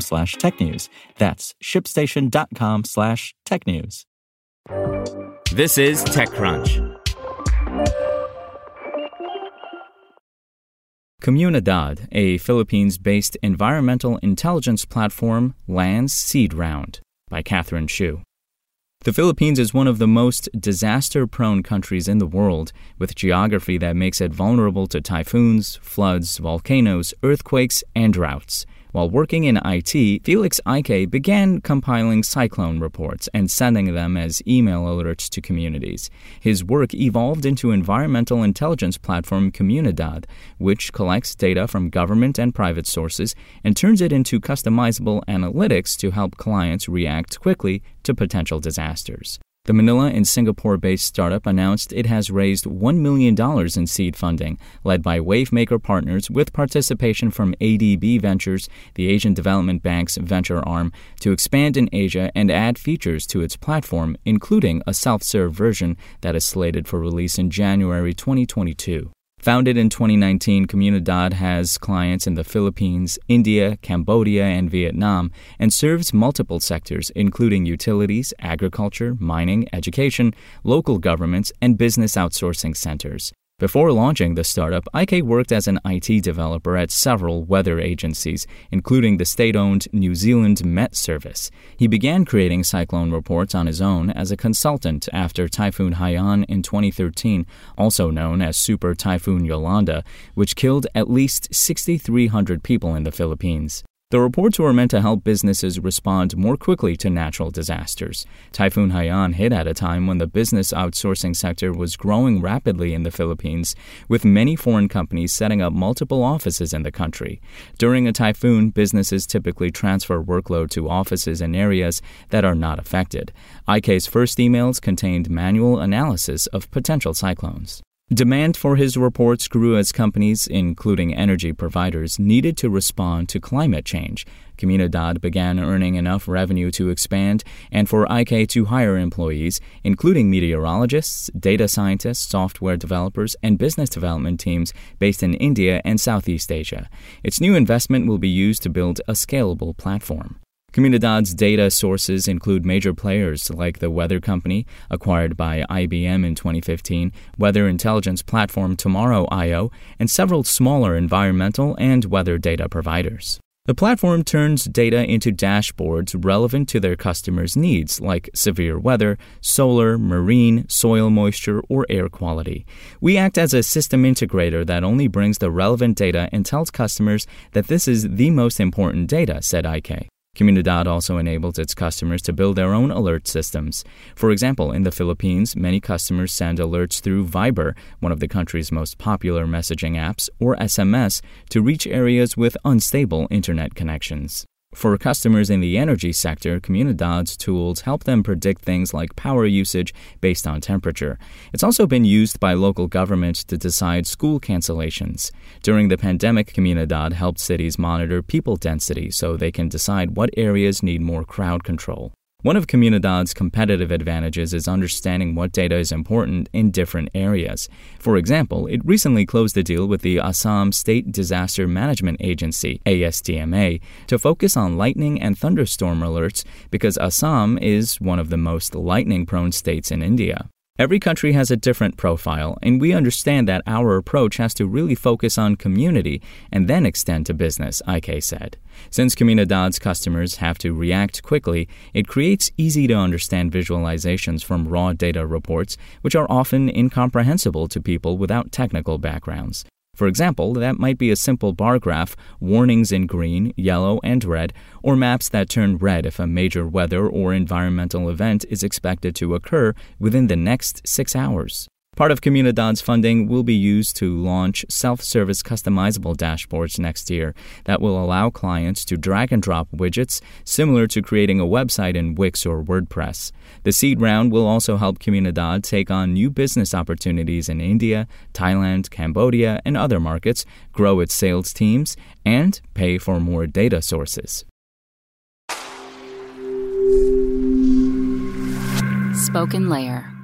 slash technews. That's shipstation.com slash technews. This is TechCrunch. Komunidad, a Philippines based environmental intelligence platform, lands seed round by Catherine Shu. The Philippines is one of the most disaster prone countries in the world, with geography that makes it vulnerable to typhoons, floods, volcanoes, earthquakes, and droughts. While working in IT, Felix Ayque began compiling cyclone reports and sending them as email alerts to communities. His work evolved into environmental intelligence platform Komunidad, which collects data from government and private sources and turns it into customizable analytics to help clients react quickly to potential disasters. The Manila and Singapore based startup announced it has raised $1 million in seed funding, led by Wavemaker Partners, with participation from ADB Ventures, the Asian Development Bank's venture arm, to expand in Asia and add features to its platform, including a self serve version that is slated for release in January 2022. Founded in 2019, Komunidad has clients in the Philippines, India, Cambodia, and Vietnam, and serves multiple sectors, including utilities, agriculture, mining, education, local governments, and business outsourcing centers. Before launching the startup, Ayque worked as an IT developer at several weather agencies, including the state owned New Zealand Met Service. He began creating cyclone reports on his own as a consultant after Typhoon Haiyan in 2013, also known as Super Typhoon Yolanda, which killed at least 6,300 people in the Philippines. The reports were meant to help businesses respond more quickly to natural disasters. Typhoon Haiyan hit at a time when the business outsourcing sector was growing rapidly in the Philippines, with many foreign companies setting up multiple offices in the country. During a typhoon, businesses typically transfer workload to offices in areas that are not affected. Ayque's first emails contained manual analysis of potential cyclones. Demand for his reports grew as companies, including energy providers, needed to respond to climate change. Komunidad began earning enough revenue to expand and for Ayque to hire employees, including meteorologists, data scientists, software developers, and business development teams based in India and Southeast Asia. Its new investment will be used to build a scalable platform. Komunidad's data sources include major players like the Weather Company, acquired by IBM in 2015, weather intelligence platform Tomorrow.io, and several smaller environmental and weather data providers. The platform turns data into dashboards relevant to their customers' needs, like severe weather, solar, marine, soil moisture, or air quality. We act as a system integrator that only brings the relevant data and tells customers that this is the most important data, said Ayque. Komunidad also enables its customers to build their own alert systems. For example, in the Philippines, many customers send alerts through Viber, one of the country's most popular messaging apps, or SMS, to reach areas with unstable internet connections. For customers in the energy sector, Komunidad's tools help them predict things like power usage based on temperature. It's also been used by local governments to decide school cancellations. During the pandemic, Komunidad helped cities monitor people density so they can decide what areas need more crowd control. One of Komunidad's competitive advantages is understanding what data is important in different areas. For example, it recently closed a deal with the Assam State Disaster Management Agency, ASDMA, to focus on lightning and thunderstorm alerts because Assam is one of the most lightning prone states in India. Every country has a different profile, and we understand that our approach has to really focus on community and then extend to business, Ayque said. Since Komunidad's customers have to react quickly, it creates easy to understand visualizations from raw data reports, which are often incomprehensible to people without technical backgrounds. For example, that might be a simple bar graph, warnings in green, yellow, and red, or maps that turn red if a major weather or environmental event is expected to occur within the next six hours. Part of Komunidad's funding will be used to launch self service customizable dashboards next year that will allow clients to drag and drop widgets similar to creating a website in Wix or WordPress. The seed round will also help Komunidad take on new business opportunities in India, Thailand, Cambodia, and other markets, grow its sales teams, and pay for more data sources. SpokenLayer.